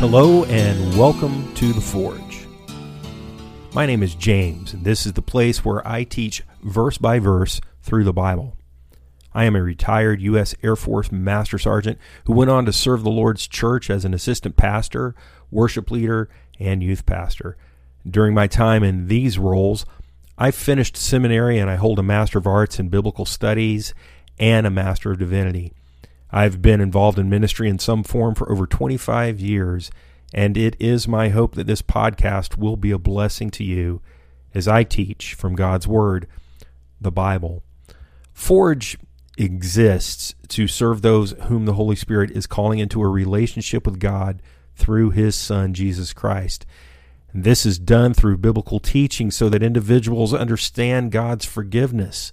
Hello and welcome to The Forge. My name is James, and this is the place where I teach verse by verse through the Bible. I am a retired U.S. Air Force Master Sergeant who went on to serve the Lord's church as an assistant pastor, worship leader, and youth pastor. During my time in these roles, I finished seminary and I hold a Master of Arts in Biblical Studies and a Master of Divinity. I've been involved in ministry in some form for over 25 years, and it is my hope that this podcast will be a blessing to you as I teach from God's Word, the Bible. Forge exists to serve those whom the Holy Spirit is calling into a relationship with God through His Son, Jesus Christ. And this is done through biblical teaching so that individuals understand God's forgiveness,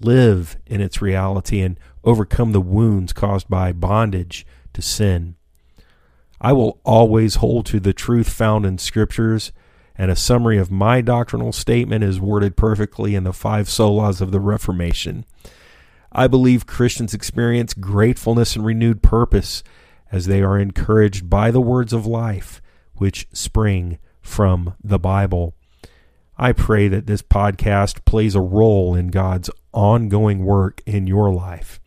live in its reality, and overcome the wounds caused by bondage to sin. I will always hold to the truth found in Scriptures, and a summary of my doctrinal statement is worded perfectly in the five solas of the Reformation. I believe Christians experience gratefulness and renewed purpose as they are encouraged by the words of life which spring from the Bible. I pray that this podcast plays a role in God's ongoing work in your life.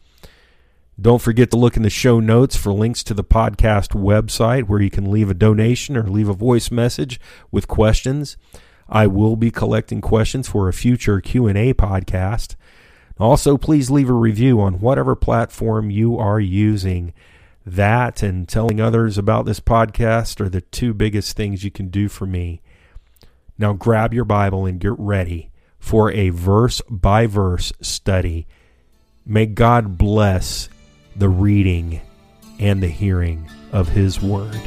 Don't forget to look in the show notes for links to the podcast website where you can leave a donation or leave a voice message with questions. I will be collecting questions for a future Q&A podcast. Also, please leave a review on whatever platform you are using. That and telling others about this podcast are the two biggest things you can do for me. Now grab your Bible and get ready for a verse by verse study. May God bless the reading and the hearing of His Word.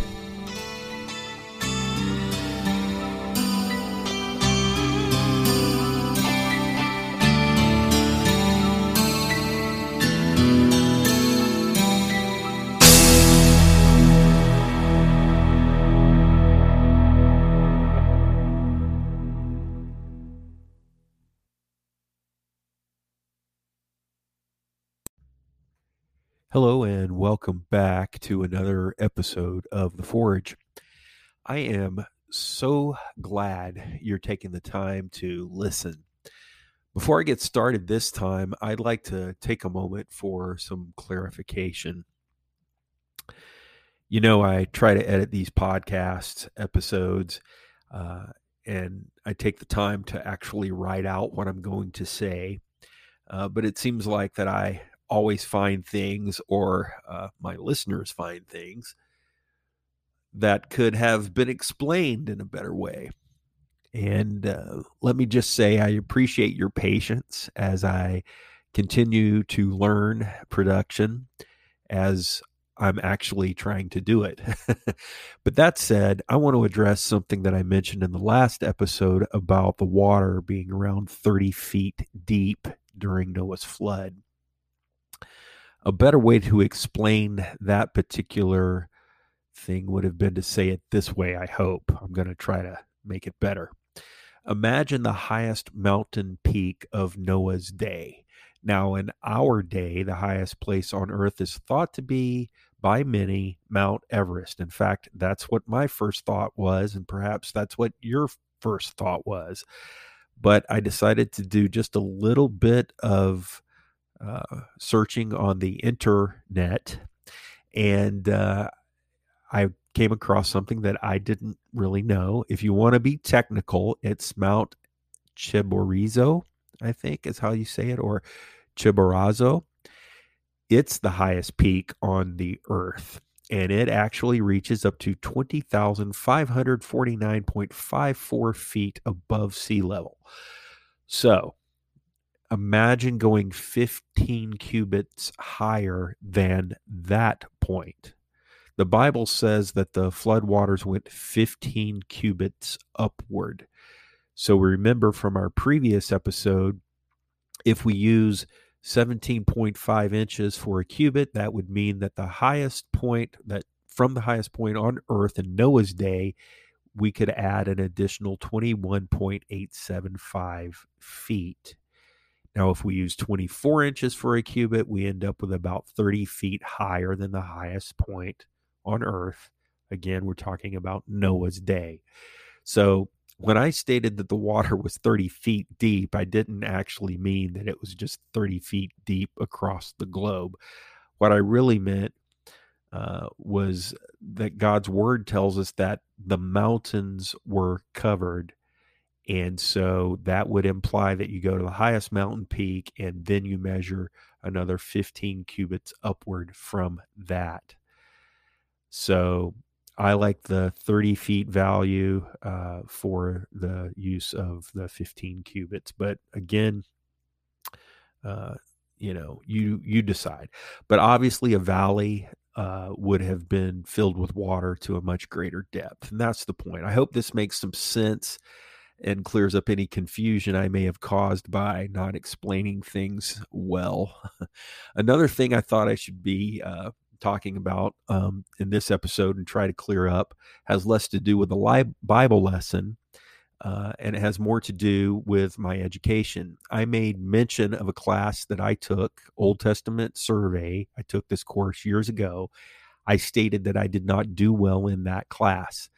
Hello, and welcome back to another episode of The Forge. I am so glad you're taking the time to listen. Before I get started this time, I'd like to take a moment for some clarification. You know, I try to edit these podcast episodes, uh, and I take the time to actually write out what I'm going to say. Uh, but it seems like that I always find things, or uh, my listeners find things that could have been explained in a better way. And uh, let me just say, I appreciate your patience as I continue to learn production as I'm actually trying to do it. but that said, I want to address something that I mentioned in the last episode about the water being around 30 feet deep during Noah's flood a better way to explain that particular thing would have been to say it this way, I hope. I'm going to try to make it better. Imagine the highest mountain peak of Noah's day. Now, in our day, the highest place on earth is thought to be by many Mount Everest. In fact, that's what my first thought was, and perhaps that's what your first thought was. But I decided to do just a little bit of uh, searching on the internet, and uh, I came across something that I didn't really know. If you want to be technical, it's Mount Chiborizo, I think is how you say it, or Chibarazo. It's the highest peak on the earth, and it actually reaches up to 20,549.54 feet above sea level. So, imagine going 15 cubits higher than that point. The Bible says that the floodwaters went 15 cubits upward. So we remember from our previous episode, if we use 17.5 inches for a cubit, that would mean that the highest point that from the highest point on earth in Noah's day, we could add an additional 21.875 feet. Now, if we use 24 inches for a cubit, we end up with about 30 feet higher than the highest point on Earth. Again, we're talking about Noah's day. So when I stated that the water was 30 feet deep, I didn't actually mean that it was just 30 feet deep across the globe. What I really meant uh, was that God's word tells us that the mountains were covered. And so that would imply that you go to the highest mountain peak and then you measure another 15 cubits upward from that. So I like the 30 feet value uh, for the use of the 15 cubits. But again, uh, you know, you you decide. But obviously, a valley uh, would have been filled with water to a much greater depth, and that's the point. I hope this makes some sense and clears up any confusion I may have caused by not explaining things well. Another thing I thought I should be uh, talking about um, in this episode and try to clear up has less to do with a li- Bible lesson. Uh, and it has more to do with my education. I made mention of a class that I took, Old Testament Survey. I took this course years ago. I stated that I did not do well in that class.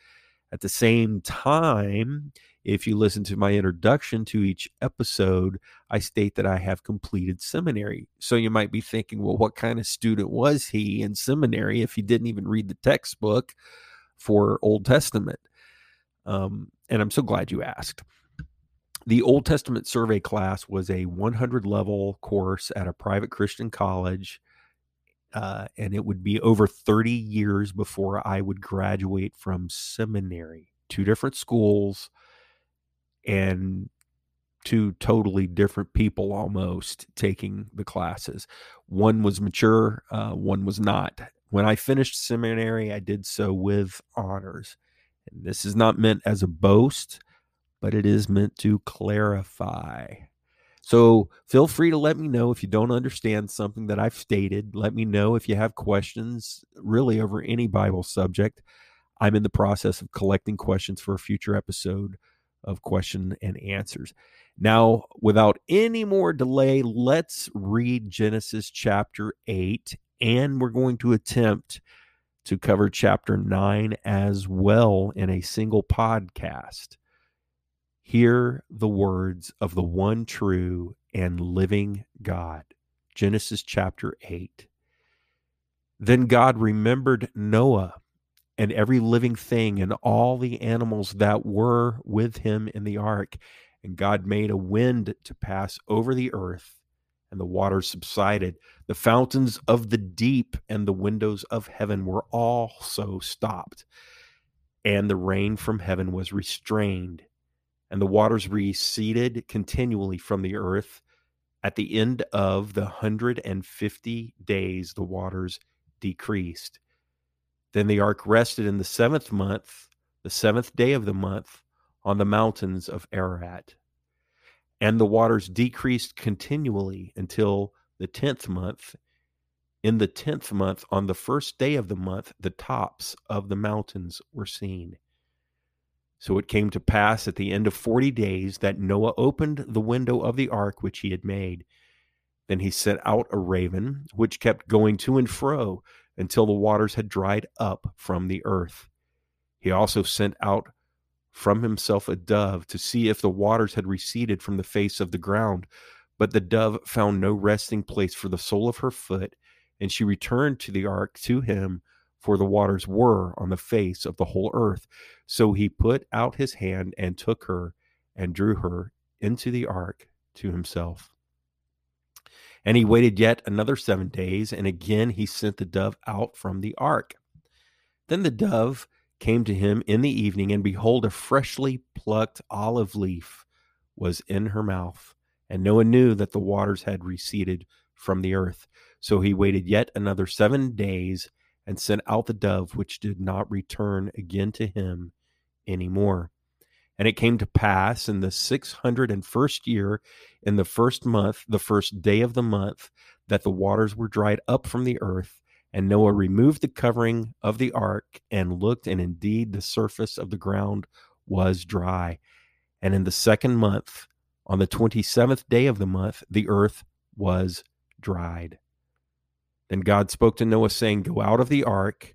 At the same time, if you listen to my introduction to each episode, I state that I have completed seminary. So you might be thinking, well, what kind of student was he in seminary if he didn't even read the textbook for Old Testament? Um, and I'm so glad you asked. The Old Testament survey class was a 100 level course at a private Christian college. Uh, and it would be over 30 years before I would graduate from seminary. Two different schools, and two totally different people almost taking the classes. One was mature, uh, one was not. When I finished seminary, I did so with honors. And this is not meant as a boast, but it is meant to clarify. So feel free to let me know if you don't understand something that I've stated. Let me know if you have questions, really, over any Bible subject. I'm in the process of collecting questions for a future episode of question and answers. Now, without any more delay, let's read Genesis chapter 8, and we're going to attempt to cover chapter 9 as well in a single podcast. Hear the words of the one true and living God. Genesis chapter 8. Then God remembered Noah and every living thing and all the animals that were with him in the ark. And God made a wind to pass over the earth, and the waters subsided. The fountains of the deep and the windows of heaven were also stopped, and the rain from heaven was restrained, and the waters receded continually from the earth. At the end of the hundred and fifty days, the waters decreased. Then the ark rested in the seventh month, the seventh day of the month, on the mountains of Ararat. And the waters decreased continually until the tenth month. In the tenth month, on the first day of the month, the tops of the mountains were seen. So it came to pass at the end of forty days that Noah opened the window of the ark which he had made. Then he sent out a raven, which kept going to and fro until the waters had dried up from the earth. He also sent out from himself a dove to see if the waters had receded from the face of the ground. But the dove found no resting place for the sole of her foot, and she returned to the ark to him, for the waters were on the face of the whole earth. So he put out his hand and took her and drew her into the ark to himself. And he waited yet another seven days, and again he sent the dove out from the ark. Then the dove came to him in the evening, and behold, a freshly plucked olive leaf was in her mouth. And Noah knew that the waters had receded from the earth. So he waited yet another seven days and sent out the dove, which did not return again to him any more. And it came to pass in the six hundred and first year, in the first month, the first day of the month, that the waters were dried up from the earth. And Noah removed the covering of the ark and looked, and indeed the surface of the ground was dry. And in the second month, on the twenty seventh day of the month, the earth was dried. Then God spoke to Noah, saying, Go out of the ark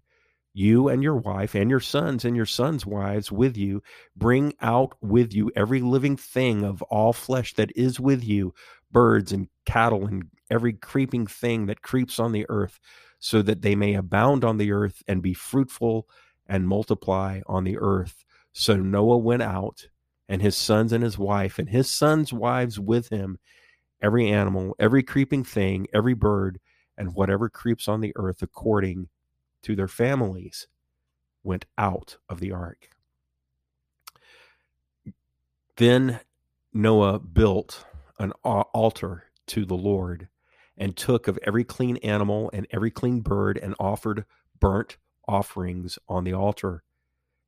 you and your wife and your sons and your sons' wives with you. Bring out with you every living thing of all flesh that is with you, birds and cattle and every creeping thing that creeps on the earth, so that they may abound on the earth and be fruitful and multiply on the earth. So Noah went out, and his sons and his wife, and his sons' wives with him, every animal, every creeping thing, every bird, and whatever creeps on the earth according to their families, went out of the ark. Then Noah built an altar to the Lord and took of every clean animal and every clean bird and offered burnt offerings on the altar.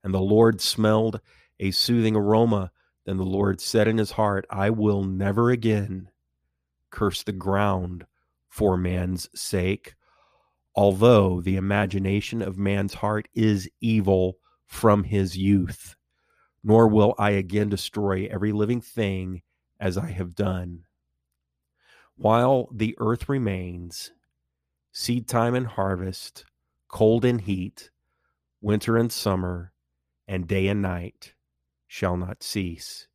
And the Lord smelled a soothing aroma. Then the Lord said in his heart, I will never again curse the ground for man's sake, although the imagination of man's heart is evil from his youth. Nor will I again destroy every living thing as I have done. While the earth remains, seed time and harvest, cold and heat, winter and summer, and day and night shall not cease.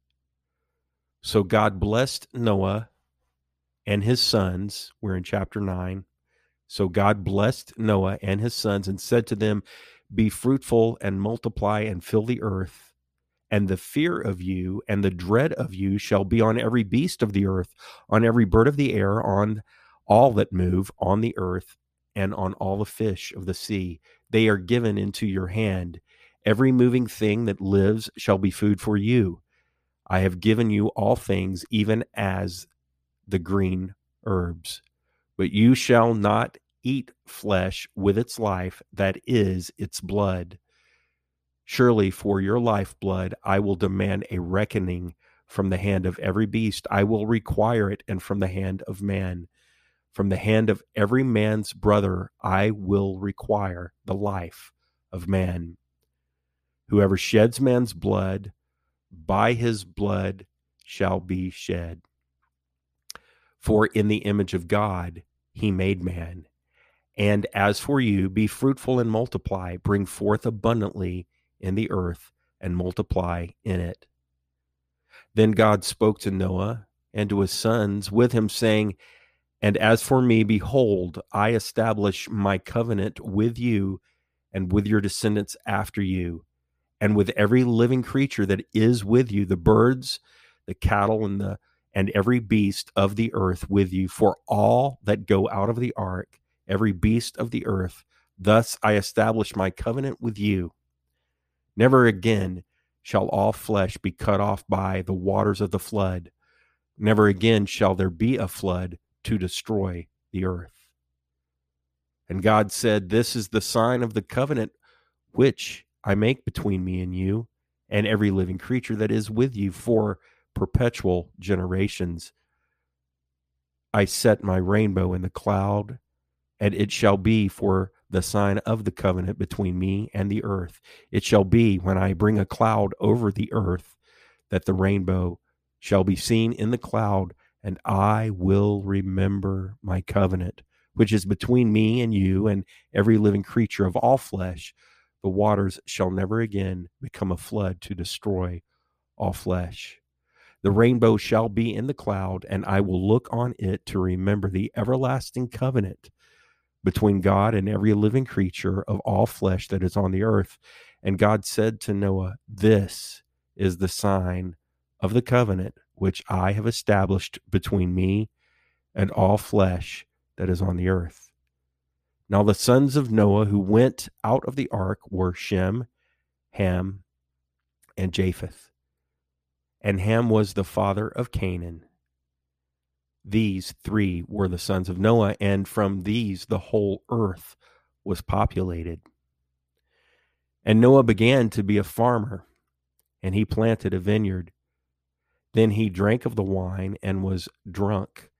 So God blessed Noah and his sons. We're in chapter 9. So God blessed Noah and his sons and said to them, Be fruitful and multiply and fill the earth and the fear of you and the dread of you shall be on every beast of the earth, on every bird of the air, on all that move on the earth, and on all the fish of the sea. They are given into your hand. Every moving thing that lives shall be food for you. I have given you all things, even as the green herbs. But you shall not eat flesh with its life, that is, its blood Surely for your lifeblood I will demand a reckoning from the hand of every beast. I will require it, and from the hand of man. From the hand of every man's brother I will require the life of man. Whoever sheds man's blood, by his blood shall be shed. For in the image of God he made man. And as for you, be fruitful and multiply, bring forth abundantly in the earth and multiply in it. Then God spoke to Noah and to his sons with him, saying, And as for me, behold, I establish my covenant with you and with your descendants after you, and with every living creature that is with you, the birds, the cattle, and the and every beast of the earth with you, for all that go out of the ark, every beast of the earth. Thus I establish my covenant with you Never again shall all flesh be cut off by the waters of the flood. Never again shall there be a flood to destroy the earth. And God said, This is the sign of the covenant which I make between me and you and every living creature that is with you for perpetual generations. I set my rainbow in the cloud, and it shall be for the sign of the covenant between me and the earth. It shall be when I bring a cloud over the earth that the rainbow shall be seen in the cloud, and I will remember my covenant, which is between me and you and every living creature of all flesh. The waters shall never again become a flood to destroy all flesh. The rainbow shall be in the cloud, and I will look on it to remember the everlasting covenant between God and every living creature of all flesh that is on the earth. And God said to Noah, This is the sign of the covenant which I have established between me and all flesh that is on the earth. Now the sons of Noah who went out of the ark were Shem, Ham, and Japheth. And Ham was the father of Canaan. These three were the sons of Noah, and from these the whole earth was populated. And Noah began to be a farmer, and he planted a vineyard. Then he drank of the wine and was drunk,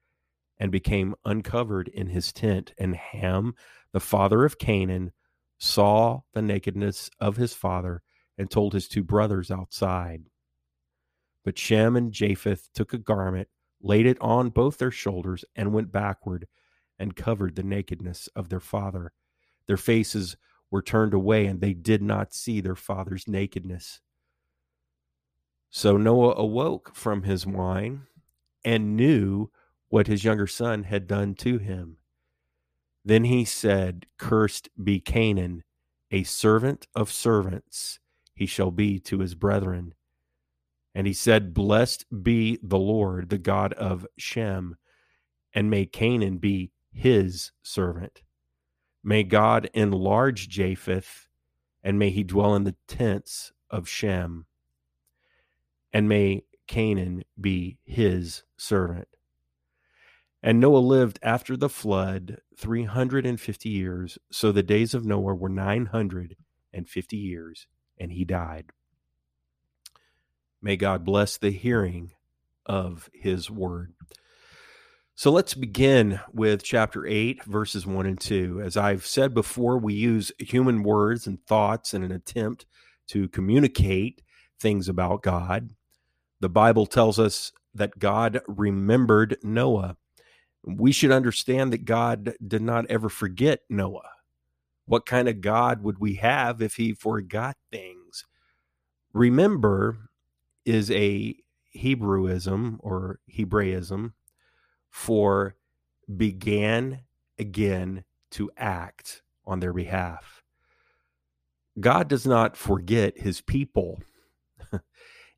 and became uncovered in his tent. And Ham, the father of Canaan, saw the nakedness of his father and told his two brothers outside. But Shem and Japheth took a garment laid it on both their shoulders, and went backward and covered the nakedness of their father. Their faces were turned away, and they did not see their father's nakedness. So Noah awoke from his wine and knew what his younger son had done to him. Then he said, Cursed be Canaan, a servant of servants, he shall be to his brethren. And he said, Blessed be the Lord, the God of Shem, and may Canaan be his servant. May God enlarge Japheth, and may he dwell in the tents of Shem and may Canaan be his servant. And Noah lived after the flood 350 years. So the days of Noah were 950 years, and he died. May God bless the hearing of his word. So let's begin with chapter 8, verses 1 and 2. As I've said before, we use human words and thoughts in an attempt to communicate things about God. The Bible tells us that God remembered Noah. We should understand that God did not ever forget Noah. What kind of God would we have if he forgot things? Remember is a Hebrewism or Hebraism for began again to act on their behalf. God does not forget his people.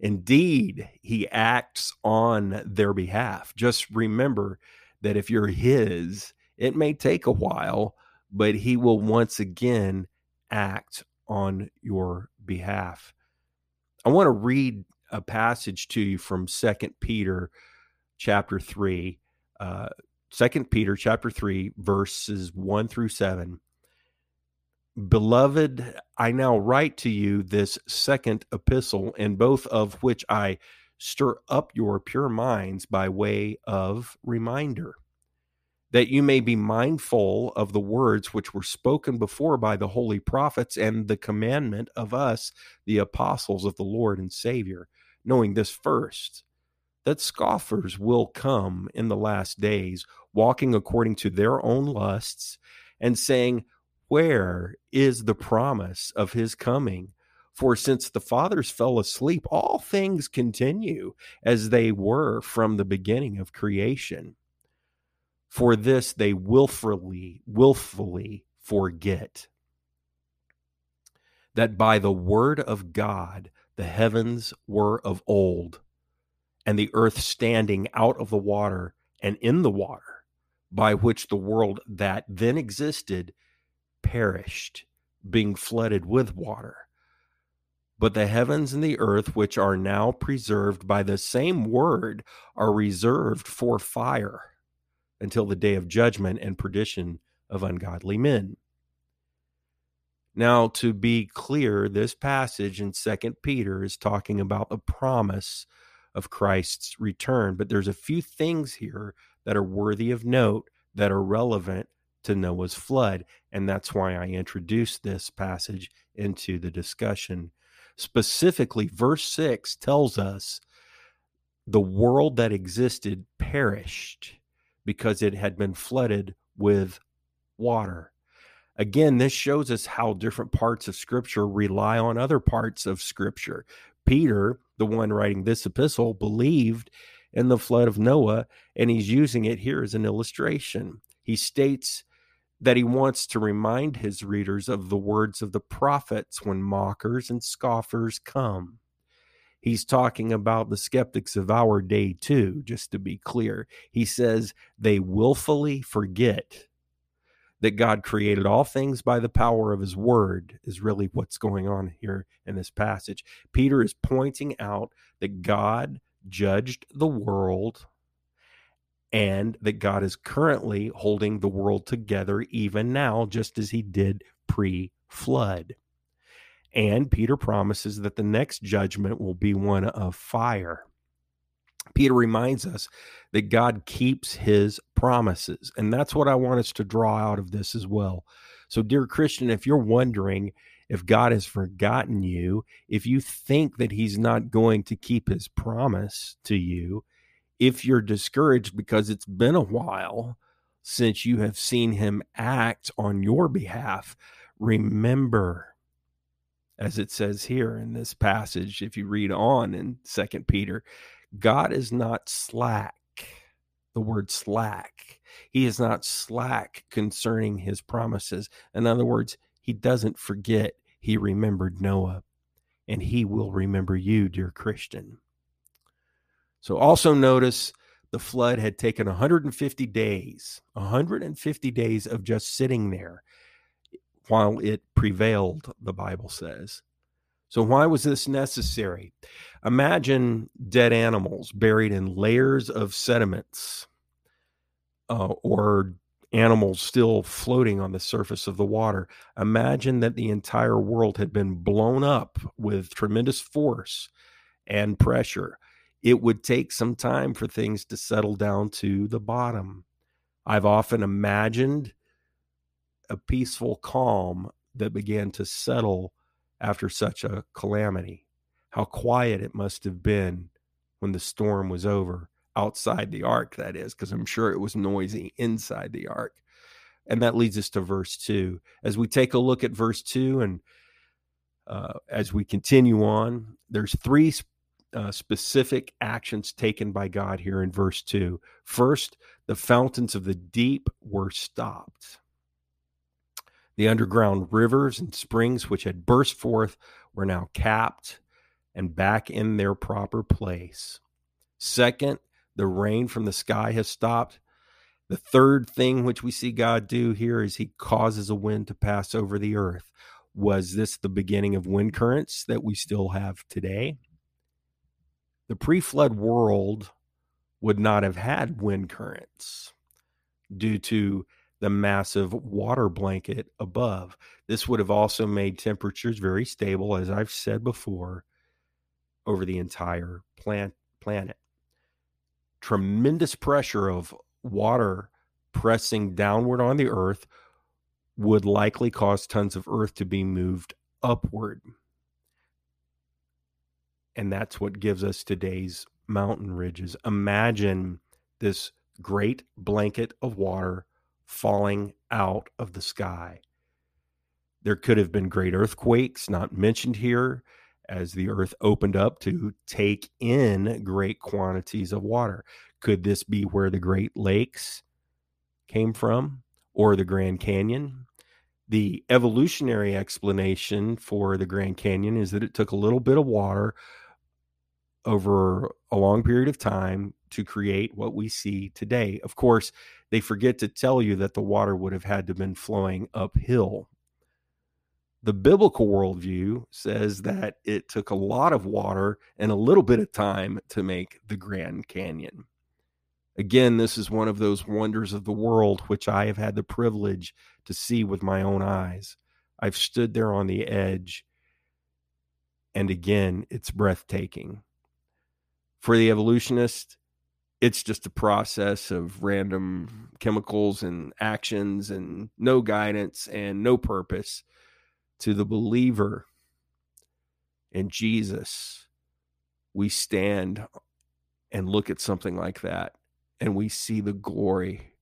Indeed, he acts on their behalf. Just remember that if you're his, it may take a while, but he will once again act on your behalf. I want to read a passage to you from Second Peter chapter 3. Uh, 2 Peter chapter 3 verses 1 through 7 Beloved, I now write to you this second epistle, in both of which I stir up your pure minds by way of reminder, that you may be mindful of the words which were spoken before by the holy prophets and the commandment of us, the apostles of the Lord and Savior, knowing this first, that scoffers will come in the last days, walking according to their own lusts, and saying, where is the promise of his coming? For since the fathers fell asleep, all things continue as they were from the beginning of creation. For this they willfully, willfully forget that by the word of God the heavens were of old, and the earth standing out of the water and in the water, by which the world that then existed perished, being flooded with water. But the heavens and the earth, which are now preserved by the same word, are reserved for fire until the day of judgment and perdition of ungodly men. Now, to be clear, this passage in Second Peter is talking about the promise of Christ's return, but there's a few things here that are worthy of note that are relevant to Noah's flood. And that's why I introduced this passage into the discussion. Specifically, verse 6 tells us the world that existed perished because it had been flooded with water. Again, this shows us how different parts of Scripture rely on other parts of Scripture. Peter, the one writing this epistle, believed in the flood of Noah, and he's using it here as an illustration. He states that he wants to remind his readers of the words of the prophets when mockers and scoffers come. He's talking about the skeptics of our day, too, just to be clear. He says they willfully forget that God created all things by the power of his word, is really what's going on here in this passage. Peter is pointing out that God judged the world and that God is currently holding the world together even now, just as he did pre flood. And Peter promises that the next judgment will be one of fire. Peter reminds us that God keeps his promises. And that's what I want us to draw out of this as well. So, dear Christian, if you're wondering if God has forgotten you, if you think that he's not going to keep his promise to you, if you're discouraged because it's been a while since you have seen him act on your behalf, remember as it says here in this passage if you read on in second peter god is not slack the word slack. He is not slack concerning his promises. In other words he doesn't forget he remembered noah and he will remember you dear christian. So also notice the flood had taken 150 days 150 days of just sitting there while it prevailed, the Bible says. So, why was this necessary? Imagine dead animals buried in layers of sediments uh, or animals still floating on the surface of the water. Imagine that the entire world had been blown up with tremendous force and pressure. It would take some time for things to settle down to the bottom. I've often imagined a peaceful calm that began to settle after such a calamity. How quiet it must have been when the storm was over, outside the ark, that is, because I'm sure it was noisy inside the ark. And that leads us to verse 2. As we take a look at verse 2 and uh, as we continue on, there's three uh, specific actions taken by God here in verse 2. First, the fountains of the deep were stopped. The underground rivers and springs which had burst forth were now capped and back in their proper place. Second, the rain from the sky has stopped. The third thing which we see God do here is he causes a wind to pass over the earth. Was this the beginning of wind currents that we still have today? The pre flood world would not have had wind currents due to the massive water blanket above. This would have also made temperatures very stable, as I've said before, over the entire plant, planet. Tremendous pressure of water pressing downward on the earth would likely cause tons of earth to be moved upward. And that's what gives us today's mountain ridges. Imagine this great blanket of water falling out of the sky. There could have been great earthquakes, not mentioned here, as the earth opened up to take in great quantities of water. Could this be where the Great Lakes came from or the Grand Canyon? The evolutionary explanation for the Grand Canyon is that it took a little bit of water over a long period of time to create what we see today. Of course, they forget to tell you that the water would have had to have been flowing uphill. The biblical worldview says that it took a lot of water and a little bit of time to make the Grand Canyon. Again, this is one of those wonders of the world which I have had the privilege to see with my own eyes. I've stood there on the edge, and again, it's breathtaking. For the evolutionist, it's just a process of random chemicals and actions and no guidance and no purpose to the believer. In Jesus we stand and look at something like that and we see the glory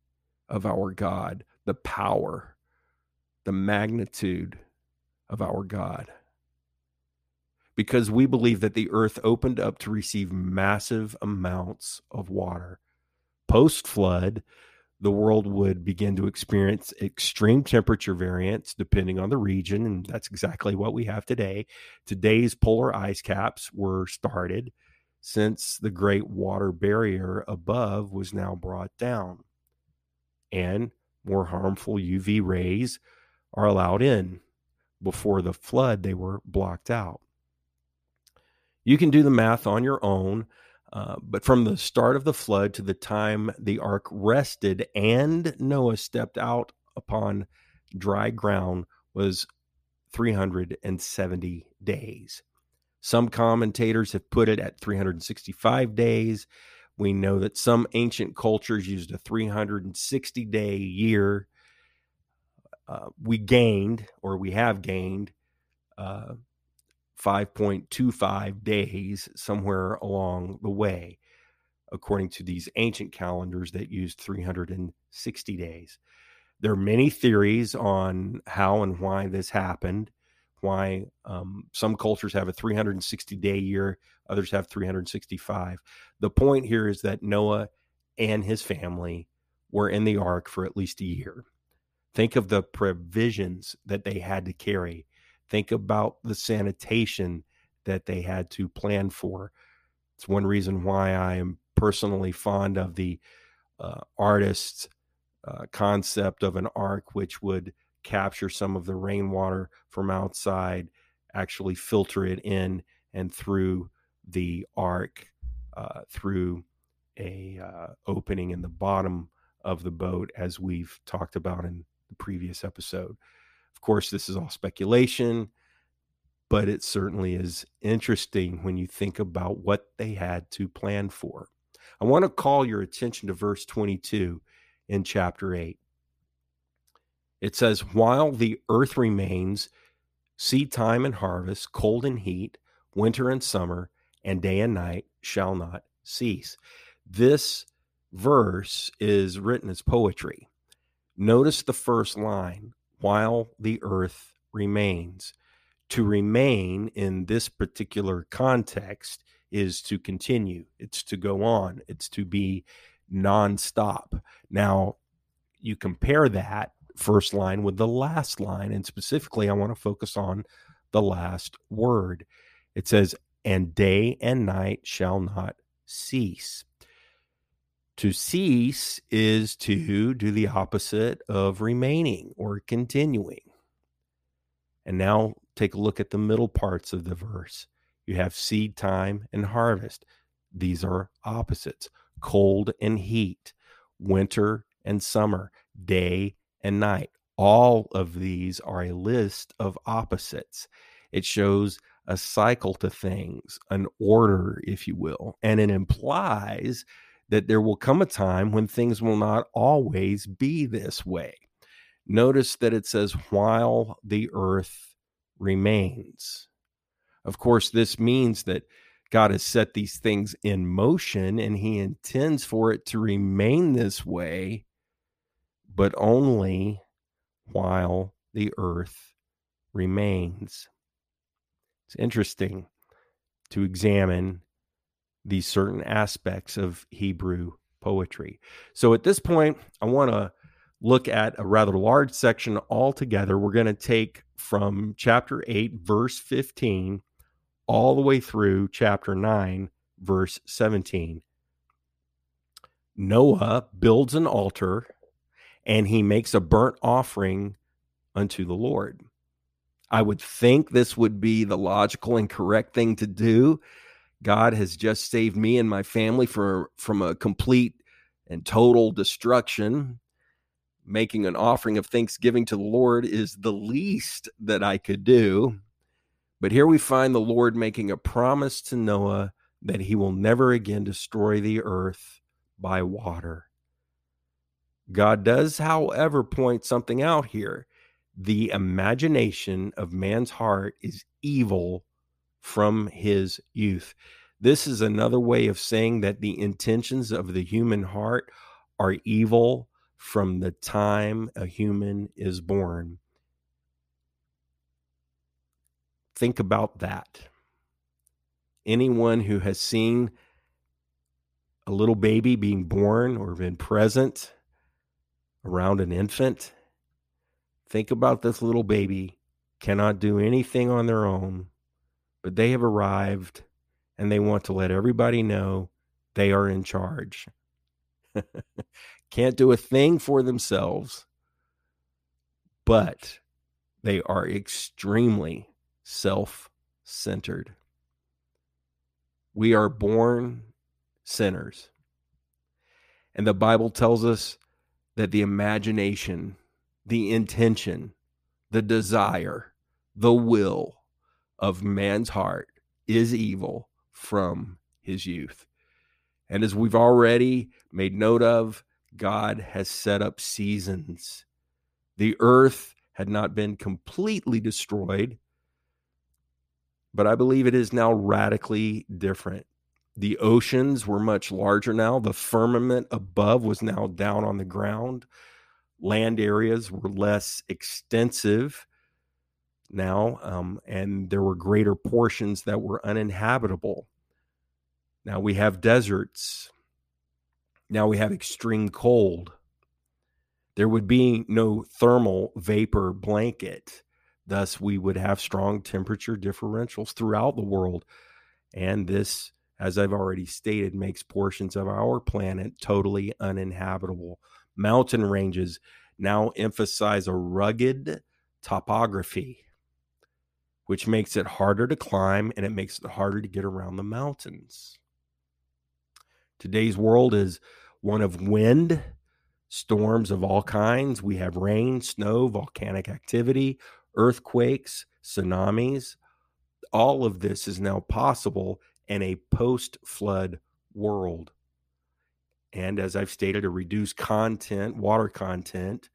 of our God the power the magnitude of our God because we believe that the earth opened up to receive massive amounts of water. Post flood, the world would begin to experience extreme temperature variance depending on the region. And that's exactly what we have today. Today's polar ice caps were started since the great water barrier above was now brought down. And more harmful UV rays are allowed in. Before the flood, they were blocked out. You can do the math on your own. Uh, but from the start of the flood to the time the ark rested and Noah stepped out upon dry ground was 370 days. Some commentators have put it at 365 days. We know that some ancient cultures used a 360 day year. Uh, we gained, or we have gained, uh, 5.25 days somewhere along the way, according to these ancient calendars that used 360 days. there are many theories on how and why this happened. Why um, some cultures have a 360 day year, others have 365. The point here is that Noah and his family were in the ark for at least a year. Think of the provisions that they had to carry. Think about the sanitation that they had to plan for. It's one reason why I am personally fond of the uh, artist's uh, concept of an ark, which would capture some of the rainwater from outside, actually filter it in and through the ark, uh, through a uh, opening in the bottom of the boat, as we've talked about in the previous episode. Of course, this is all speculation, but it certainly is interesting when you think about what they had to plan for. I want to call your attention to verse 22 in chapter 8. It says, While the earth remains, seed time and harvest, cold and heat, winter and summer, and day and night shall not cease. This verse is written as poetry. Notice the first line while the earth remains. To remain in this particular context is to continue, it's to go on, it's to be nonstop. Now, you compare that first line with the last line, and specifically, I want to focus on the last word. It says, And day and night shall not cease. To cease is to do the opposite of remaining or continuing. And now take a look at the middle parts of the verse. You have seed time and harvest. These are opposites cold and heat, winter and summer, day and night. All of these are a list of opposites. It shows a cycle to things, an order, if you will, and it implies that there will come a time when things will not always be this way. Notice that it says, while the earth remains. Of course, this means that God has set these things in motion and he intends for it to remain this way, but only while the earth remains. It's interesting to examine these certain aspects of Hebrew poetry. So at this point, I want to look at a rather large section altogether. We're going to take from chapter 8, verse 15, all the way through chapter 9, verse 17. Noah builds an altar and he makes a burnt offering unto the Lord. I would think this would be the logical and correct thing to do. God has just saved me and my family for, from a complete and total destruction. Making an offering of thanksgiving to the Lord is the least that I could do. But here we find the Lord making a promise to Noah that he will never again destroy the earth by water. God does, however, point something out here. The imagination of man's heart is evil from his youth. This is another way of saying that the intentions of the human heart are evil from the time a human is born. Think about that. Anyone who has seen a little baby being born or been present around an infant, think about this little baby cannot do anything on their own, but they have arrived and they want to let everybody know they are in charge. Can't do a thing for themselves, but they are extremely self centered. We are born sinners. And the Bible tells us that the imagination, the intention, the desire, the will of man's heart is evil from his youth. And as we've already made note of, God has set up seasons. The earth had not been completely destroyed, but I believe it is now radically different. The oceans were much larger now. The firmament above was now down on the ground. land areas were less extensive now, um, and there were greater portions that were uninhabitable. Now we have deserts. Now we have extreme cold. There would be no thermal vapor blanket. Thus, we would have strong temperature differentials throughout the world. And this, as I've already stated, makes portions of our planet totally uninhabitable. Mountain ranges now emphasize a rugged topography which makes it harder to climb and it makes it harder to get around the mountains. Today's world is one of wind, storms of all kinds. We have rain, snow, volcanic activity, earthquakes, tsunamis. All of this is now possible in a post flood world. And as I've stated, a reduced content, water content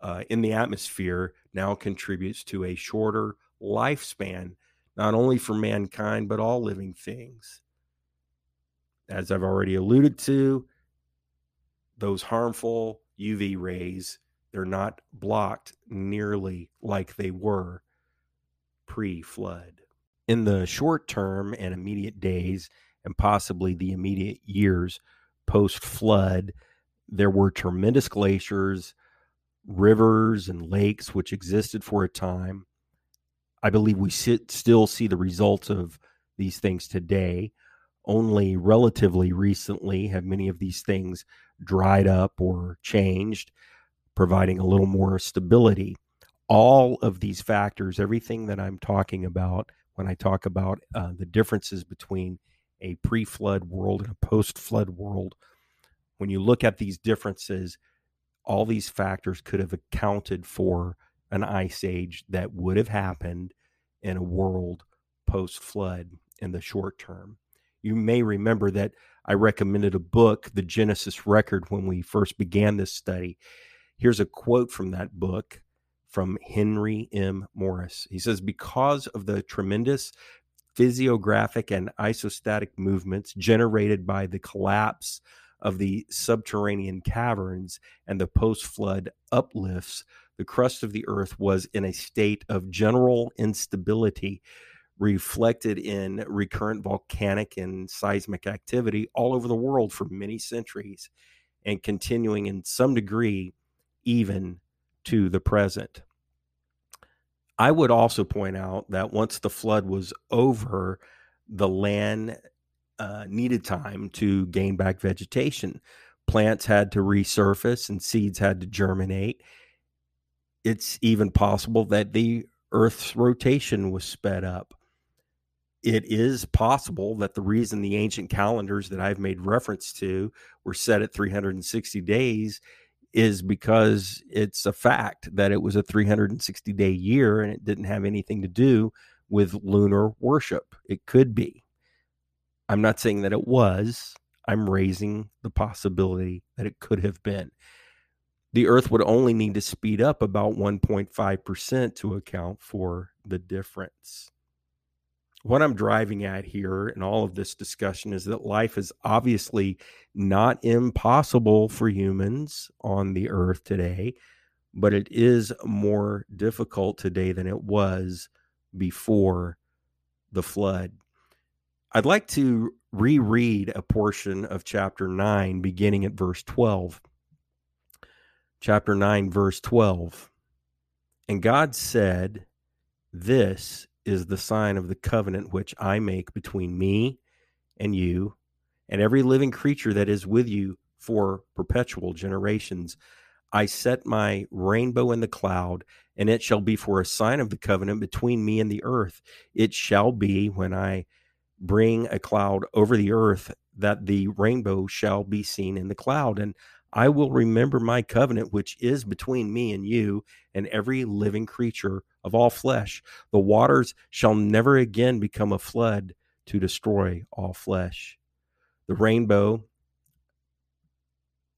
uh, in the atmosphere now contributes to a shorter lifespan, not only for mankind, but all living things. As I've already alluded to, those harmful UV rays, they're not blocked nearly like they were pre flood. In the short term and immediate days, and possibly the immediate years post flood, there were tremendous glaciers, rivers, and lakes which existed for a time. I believe we sit, still see the results of these things today. Only relatively recently have many of these things dried up or changed, providing a little more stability. All of these factors, everything that I'm talking about when I talk about uh, the differences between a pre flood world and a post flood world, when you look at these differences, all these factors could have accounted for an ice age that would have happened in a world post flood in the short term. You may remember that I recommended a book, The Genesis Record, when we first began this study. Here's a quote from that book from Henry M. Morris. He says, Because of the tremendous physiographic and isostatic movements generated by the collapse of the subterranean caverns and the post flood uplifts, the crust of the earth was in a state of general instability, reflected in recurrent volcanic and seismic activity all over the world for many centuries, and continuing in some degree even to the present. I would also point out that once the flood was over, the land uh, needed time to gain back vegetation. Plants had to resurface and seeds had to germinate it's even possible that the Earth's rotation was sped up. It is possible that the reason the ancient calendars that I've made reference to were set at 360 days is because it's a fact that it was a 360 day year and it didn't have anything to do with lunar worship. It could be. I'm not saying that it was. I'm raising the possibility that it could have been the Earth would only need to speed up about 1.5% to account for the difference. What I'm driving at here in all of this discussion is that life is obviously not impossible for humans on the Earth today, but it is more difficult today than it was before the flood. I'd like to reread a portion of chapter 9, beginning at verse 12 chapter 9, verse 12. And God said, This is the sign of the covenant which I make between me and you and every living creature that is with you for perpetual generations. I set my rainbow in the cloud, and it shall be for a sign of the covenant between me and the earth. It shall be when I bring a cloud over the earth that the rainbow shall be seen in the cloud. And I will remember my covenant, which is between me and you and every living creature of all flesh. The waters shall never again become a flood to destroy all flesh. The rainbow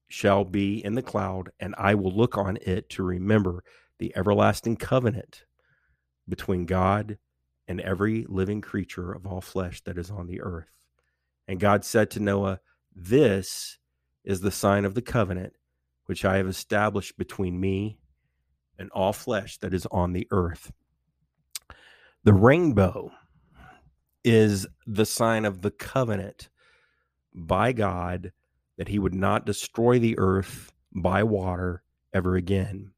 shall be in the cloud, and I will look on it to remember the everlasting covenant between God and every living creature of all flesh that is on the earth. And God said to Noah, This is the sign of the covenant which I have established between me and all flesh that is on the earth. The rainbow is the sign of the covenant by God that he would not destroy the earth by water ever again.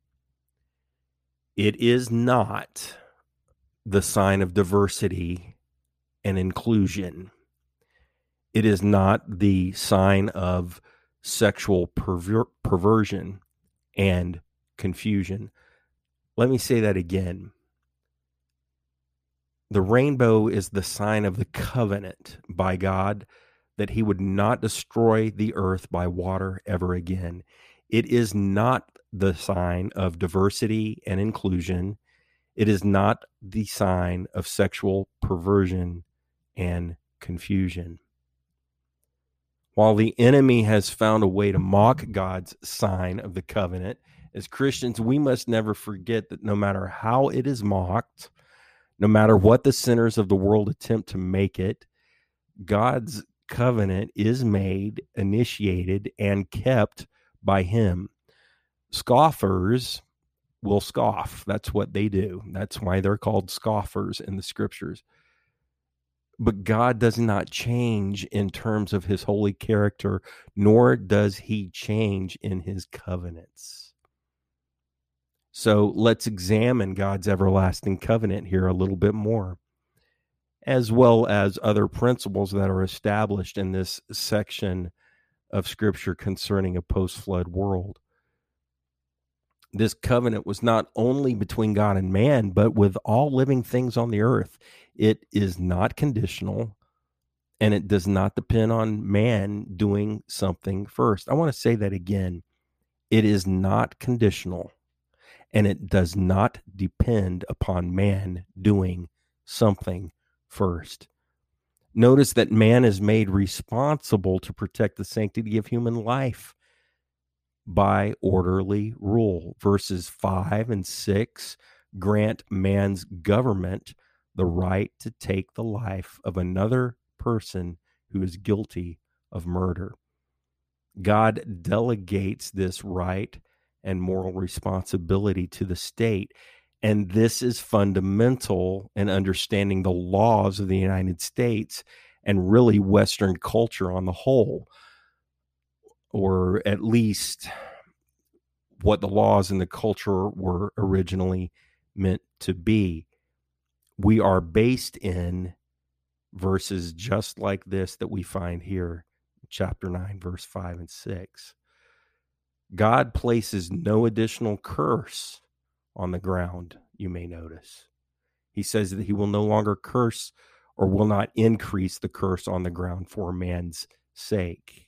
It is not the sign of diversity and inclusion. It is not the sign of sexual perver- perversion and confusion. Let me say that again. The rainbow is the sign of the covenant by God that he would not destroy the earth by water ever again. It is not the sign of diversity and inclusion. It is not the sign of sexual perversion and confusion. While the enemy has found a way to mock God's sign of the covenant, as Christians, we must never forget that no matter how it is mocked, no matter what the sinners of the world attempt to make it, God's covenant is made, initiated, and kept by Him. Scoffers will scoff. That's what they do. That's why they're called scoffers in the scriptures. But God does not change in terms of his holy character, nor does he change in his covenants. So let's examine God's everlasting covenant here a little bit more as well as other principles that are established in this section of scripture concerning a post flood world. This covenant was not only between God and man, but with all living things on the earth. It is not conditional and it does not depend on man doing something first. I want to say that again. It is not conditional and it does not depend upon man doing something first. Notice that man is made responsible to protect the sanctity of human life by orderly rule. Verses 5 and 6 grant man's government the right to take the life of another person who is guilty of murder. God delegates this right and moral responsibility to the state and this is fundamental in understanding the laws of the United States and really Western culture on the whole, or at least what the laws and the culture were originally meant to be. We are based in verses just like this that we find here, chapter 9, verse 5 and 6. God places no additional curse on the ground, you may notice. He says that he will no longer curse or will not increase the curse on the ground for man's sake.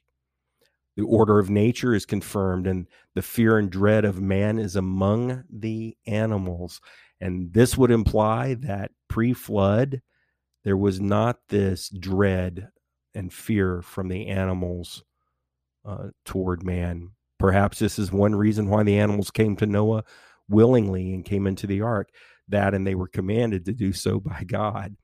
The order of nature is confirmed, and the fear and dread of man is among the animals. And this would imply that pre flood, there was not this dread and fear from the animals uh, toward man. Perhaps this is one reason why the animals came to Noah willingly and came into the ark. That and they were commanded to do so by God.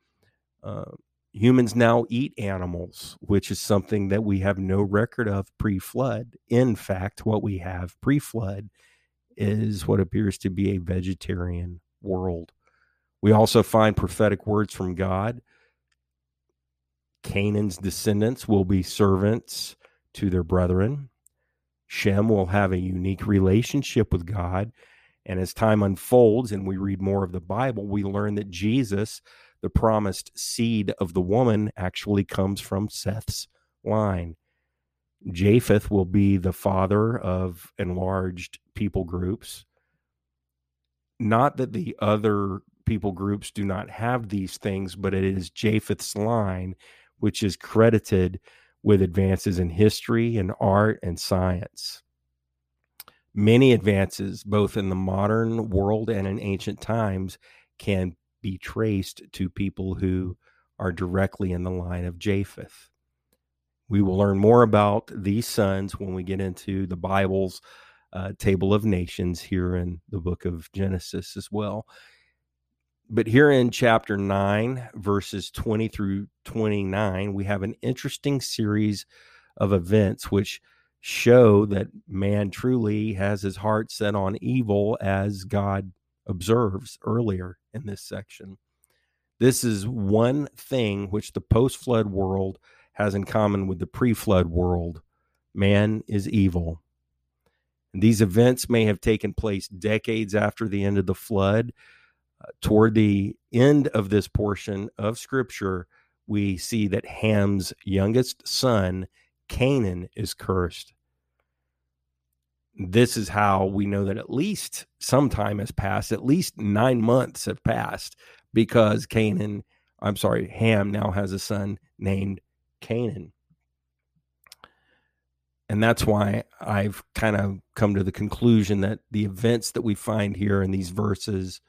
Uh, humans now eat animals, which is something that we have no record of pre flood. In fact, what we have pre flood is what appears to be a vegetarian world. We also find prophetic words from God. Canaan's descendants will be servants to their brethren. Shem will have a unique relationship with God and as time unfolds and we read more of the Bible, we learn that Jesus, the promised seed of the woman, actually comes from Seth's line. Japheth will be the father of enlarged people groups. Not that the other people groups do not have these things, but it is Japheth's line which is credited with advances in history and art and science many advances, both in the modern world and in ancient times, can be traced to people who are directly in the line of Japheth. We will learn more about these sons when we get into the Bible's uh, table of nations here in the book of Genesis as well. But here in chapter 9, verses 20 through 29, we have an interesting series of events which show that man truly has his heart set on evil as God observes earlier in this section. This is one thing which the post flood world has in common with the pre flood world man is evil. These events may have taken place decades after the end of the flood. Uh, toward the end of this portion of Scripture, we see that Ham's youngest son, Canaan, is cursed. This is how we know that at least some time has passed, at least nine months have passed, because Canaan, I'm sorry, Ham now has a son named Canaan. And that's why I've kind of come to the conclusion that the events that we find here in these verses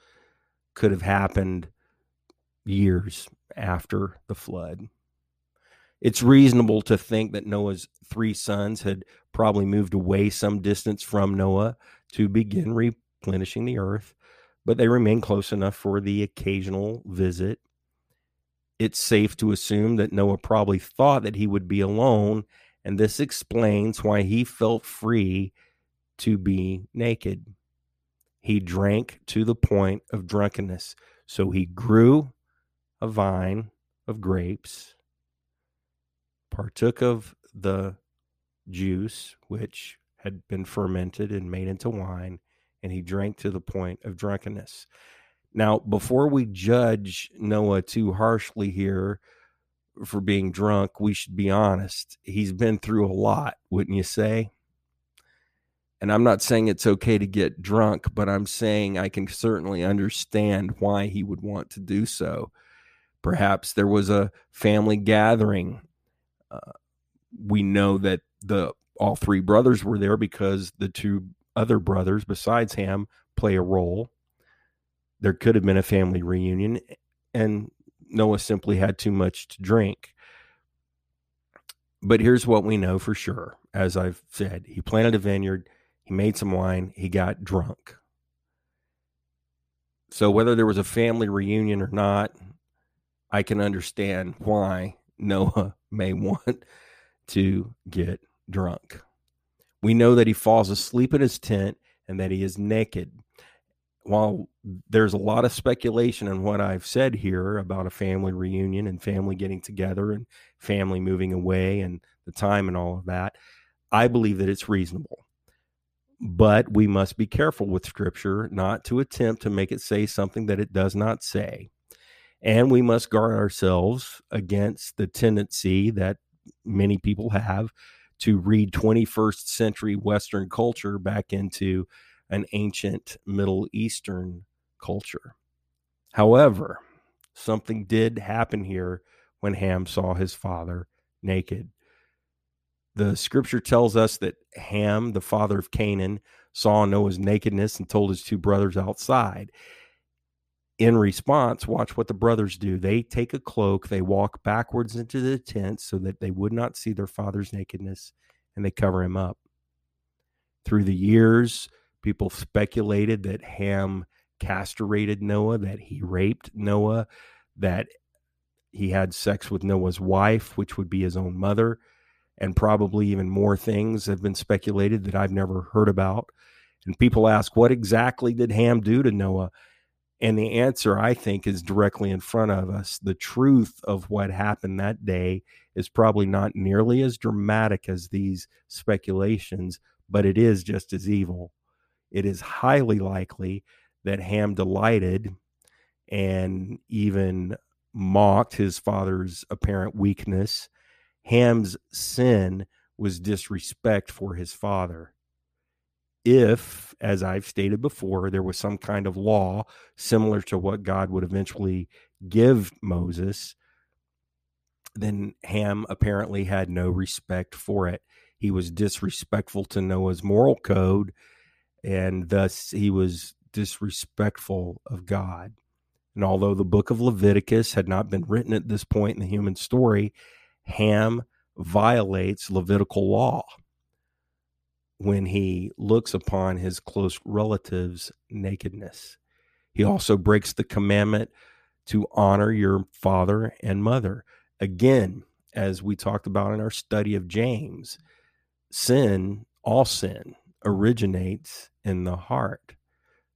could have happened years after the flood. It's reasonable to think that Noah's three sons had probably moved away some distance from Noah to begin replenishing the earth, but they remained close enough for the occasional visit. It's safe to assume that Noah probably thought that he would be alone, and this explains why he felt free to be naked. He drank to the point of drunkenness. So he grew a vine of grapes, partook of the juice, which had been fermented and made into wine, and he drank to the point of drunkenness. Now, before we judge Noah too harshly here for being drunk, we should be honest. He's been through a lot, wouldn't you say? And I'm not saying it's okay to get drunk, but I'm saying I can certainly understand why he would want to do so. Perhaps there was a family gathering. Uh, we know that the all three brothers were there because the two other brothers besides Ham play a role. There could have been a family reunion, and Noah simply had too much to drink. But here's what we know for sure. As I've said, he planted a vineyard, he made some wine, he got drunk. So, whether there was a family reunion or not, I can understand why Noah may want to get drunk. We know that he falls asleep in his tent and that he is naked. While there's a lot of speculation in what I've said here about a family reunion and family getting together and family moving away and the time and all of that, I believe that it's reasonable. But we must be careful with scripture not to attempt to make it say something that it does not say. And we must guard ourselves against the tendency that many people have to read 21st century Western culture back into an ancient Middle Eastern culture. However, something did happen here when Ham saw his father naked. The scripture tells us that Ham, the father of Canaan, saw Noah's nakedness and told his two brothers outside in response, watch what the brothers do. They take a cloak, they walk backwards into the tent so that they would not see their father's nakedness, and they cover him up. Through the years, people speculated that Ham castrated Noah, that he raped Noah, that he had sex with Noah's wife, which would be his own mother, and probably even more things have been speculated that I've never heard about. And people ask, what exactly did Ham do to Noah? And the answer, I think, is directly in front of us. The truth of what happened that day is probably not nearly as dramatic as these speculations, but it is just as evil. It is highly likely that Ham delighted and even mocked his father's apparent weakness. Ham's sin was disrespect for his father if, as I've stated before, there was some kind of law similar to what God would eventually give Moses, then Ham apparently had no respect for it. He was disrespectful to Noah's moral code, and thus he was disrespectful of God. And although the book of Leviticus had not been written at this point in the human story, Ham violates Levitical law when he looks upon his close relatives' nakedness. He also breaks the commandment to honor your father and mother. Again, as we talked about in our study of James, sin, all sin, originates in the heart.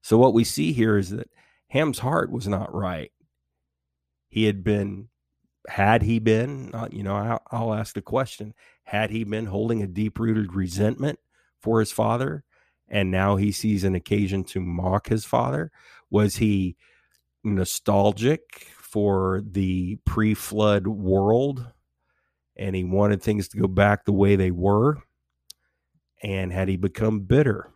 So what we see here is that Ham's heart was not right. He had been, had he been, uh, you know, I'll, I'll ask the question, had he been holding a deep rooted resentment for his father? And now he sees an occasion to mock his father? Was he nostalgic for the pre flood world and he wanted things to go back the way they were? And had he become bitter?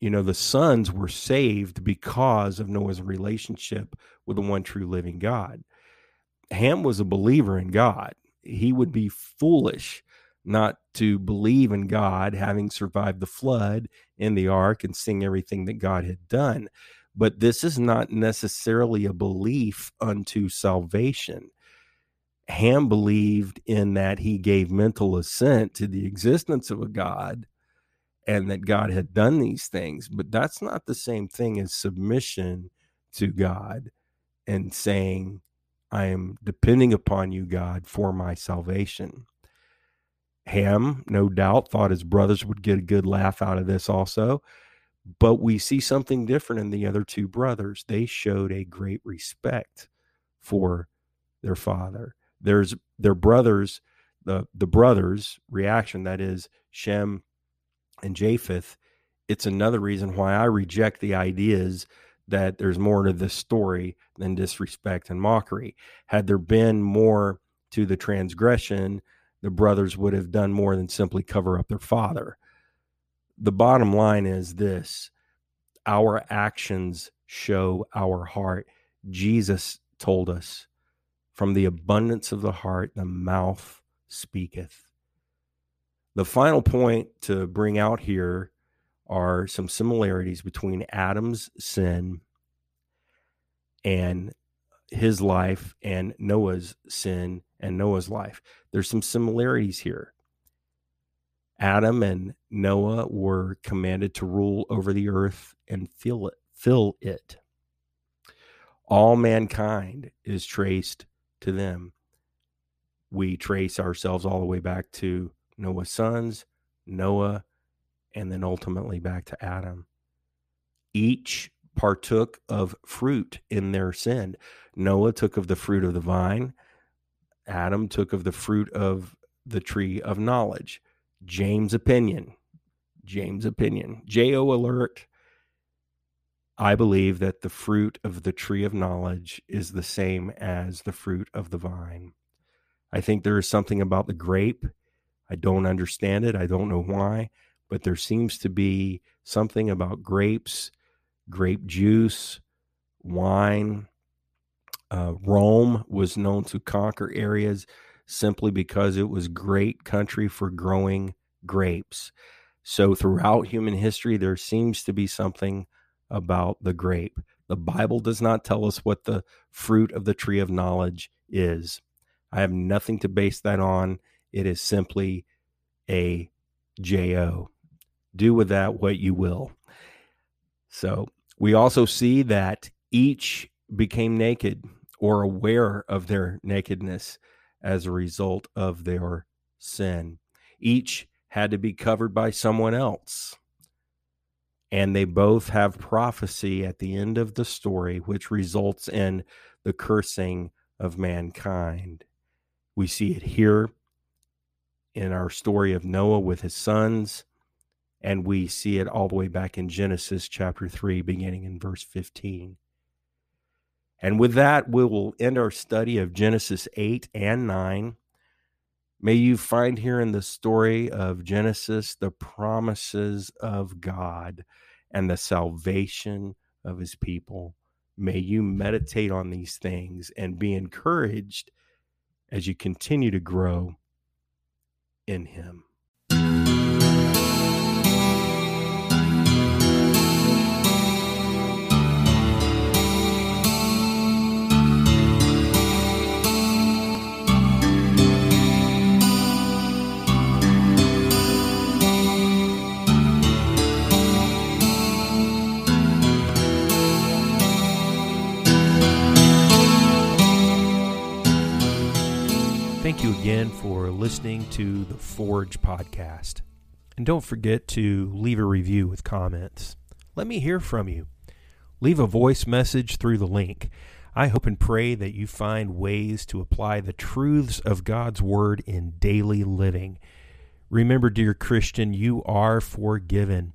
You know, the sons were saved because of Noah's relationship with the one true living God. Ham was a believer in God. He would be foolish not to believe in God, having survived the flood in the ark and seeing everything that God had done. But this is not necessarily a belief unto salvation. Ham believed in that he gave mental assent to the existence of a God and that God had done these things. But that's not the same thing as submission to God and saying, I am depending upon you, God, for my salvation. Ham, no doubt, thought his brothers would get a good laugh out of this also. But we see something different in the other two brothers. They showed a great respect for their father. There's their brothers, the the brothers' reaction, that is Shem and Japheth. It's another reason why I reject the ideas that there's more to this story than disrespect and mockery. Had there been more to the transgression, the brothers would have done more than simply cover up their father. The bottom line is this our actions show our heart. Jesus told us, from the abundance of the heart, the mouth speaketh. The final point to bring out here are some similarities between Adam's sin and his life and Noah's sin and Noah's life. There's some similarities here. Adam and Noah were commanded to rule over the earth and fill it, fill it. All mankind is traced to them. We trace ourselves all the way back to Noah's sons, Noah, and then ultimately back to Adam. Each partook of fruit in their sin. Noah took of the fruit of the vine, Adam took of the fruit of the tree of knowledge. James' opinion. James' opinion. J.O. alert. I believe that the fruit of the tree of knowledge is the same as the fruit of the vine. I think there is something about the grape. I don't understand it. I don't know why but there seems to be something about grapes, grape juice, wine. Uh, Rome was known to conquer areas simply because it was great country for growing grapes. So throughout human history, there seems to be something about the grape. The Bible does not tell us what the fruit of the tree of knowledge is. I have nothing to base that on. It is simply a J-O do with that what you will. So we also see that each became naked or aware of their nakedness as a result of their sin. Each had to be covered by someone else. And they both have prophecy at the end of the story, which results in the cursing of mankind. We see it here in our story of Noah with his sons and we see it all the way back in Genesis chapter 3, beginning in verse 15. And with that, we will end our study of Genesis 8 and 9. May you find here in the story of Genesis the promises of God and the salvation of his people. May you meditate on these things and be encouraged as you continue to grow in him. again for listening to the Forge podcast. And don't forget to leave a review with comments. Let me hear from you. Leave a voice message through the link. I hope and pray that you find ways to apply the truths of God's Word in daily living. Remember, dear Christian, you are forgiven.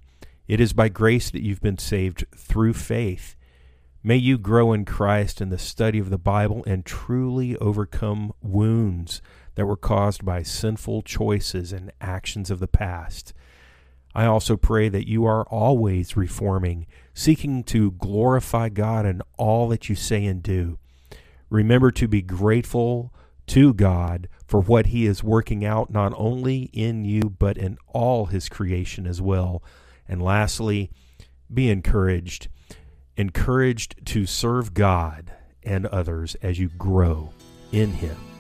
It is by grace that you've been saved through faith. May you grow in Christ in the study of the Bible and truly overcome wounds that were caused by sinful choices and actions of the past. I also pray that you are always reforming, seeking to glorify God in all that you say and do. Remember to be grateful to God for what He is working out not only in you, but in all His creation as well. And lastly, be encouraged encouraged to serve God and others as you grow in Him.